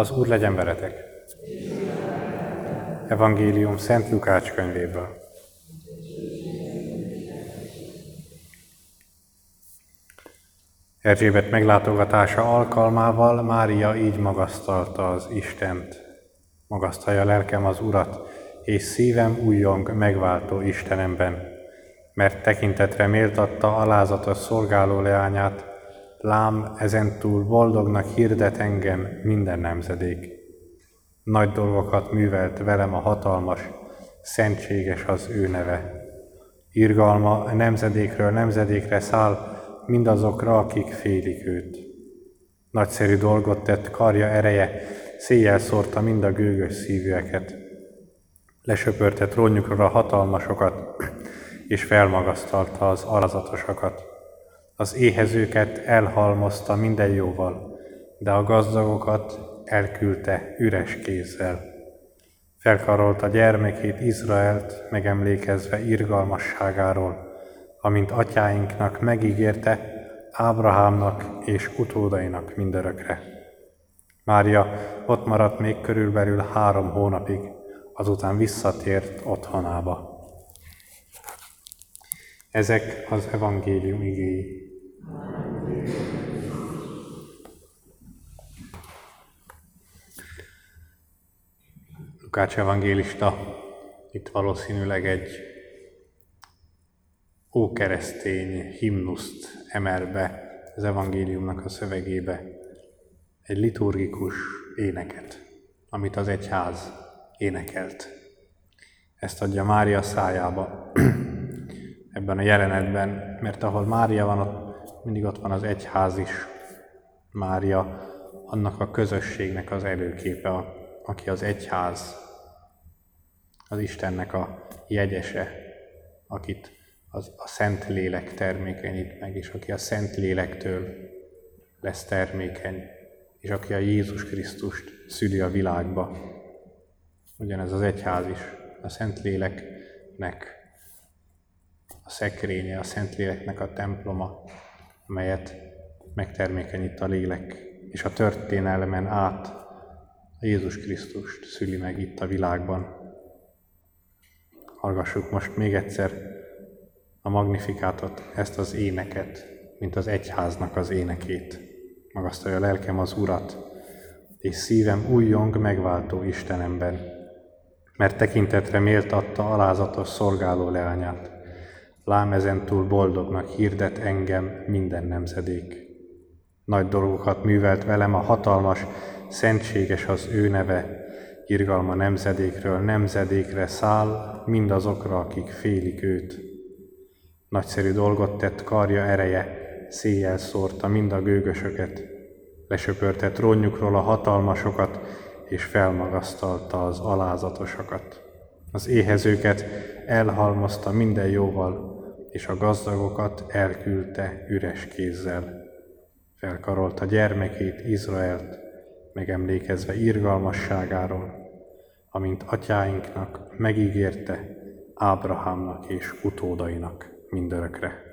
Az Úr legyen veletek! Evangélium Szent Lukács könyvéből. Erzsébet meglátogatása alkalmával Mária így magasztalta az Istent. Magasztalja lelkem az Urat, és szívem újjong megváltó Istenemben, mert tekintetre méltatta alázatos szolgáló leányát, lám ezentúl boldognak hirdet engem minden nemzedék. Nagy dolgokat művelt velem a hatalmas, szentséges az ő neve. Irgalma nemzedékről nemzedékre száll mindazokra, akik félik őt. Nagyszerű dolgot tett karja ereje, széjjel szórta mind a gőgös szívűeket. Lesöpörte trónjukra a hatalmasokat, és felmagasztalta az alazatosakat. Az éhezőket elhalmozta minden jóval, de a gazdagokat elküldte üres kézzel. Felkarolta gyermekét Izraelt, megemlékezve irgalmasságáról, amint atyáinknak megígérte, Ábrahámnak és utódainak mindörökre. Mária ott maradt még körülbelül három hónapig, azután visszatért otthonába. Ezek az evangélium igéi. Lukács evangélista itt valószínűleg egy ókeresztény himnuszt emel be az evangéliumnak a szövegébe, egy liturgikus éneket, amit az egyház énekelt. Ezt adja Mária szájába ebben a jelenetben, mert ahol Mária van, ott mindig ott van az egyház is. Mária annak a közösségnek az előképe, aki az egyház, az Istennek a jegyese, akit az, a Szent Lélek termékenyít meg, és aki a Szent Lélektől lesz termékeny, és aki a Jézus Krisztust szüli a világba. Ugyanez az egyház is, a Szent Léleknek a szekrénye, a Szentléleknek a temploma, amelyet megtermékenyít a lélek, és a történelmen át Jézus Krisztust szüli meg itt a világban. Hallgassuk most még egyszer a magnifikátot, ezt az éneket, mint az egyháznak az énekét. Magasztalja a lelkem az Urat, és szívem újjong megváltó Istenemben, mert tekintetre méltatta alázatos szolgáló leányát. Lám ezentúl boldognak hirdet engem minden nemzedék. Nagy dolgokat művelt velem a hatalmas, szentséges az ő neve, irgalma nemzedékről nemzedékre száll mindazokra, akik félik őt. Nagyszerű dolgot tett karja ereje, széjjel szórta mind a gőgösöket, lesöpörte trónjukról a hatalmasokat, és felmagasztalta az alázatosakat. Az éhezőket elhalmozta minden jóval, és a gazdagokat elküldte üres kézzel. Felkarolta gyermekét, Izraelt, megemlékezve irgalmasságáról, amint atyáinknak megígérte Ábrahámnak és utódainak mindörökre.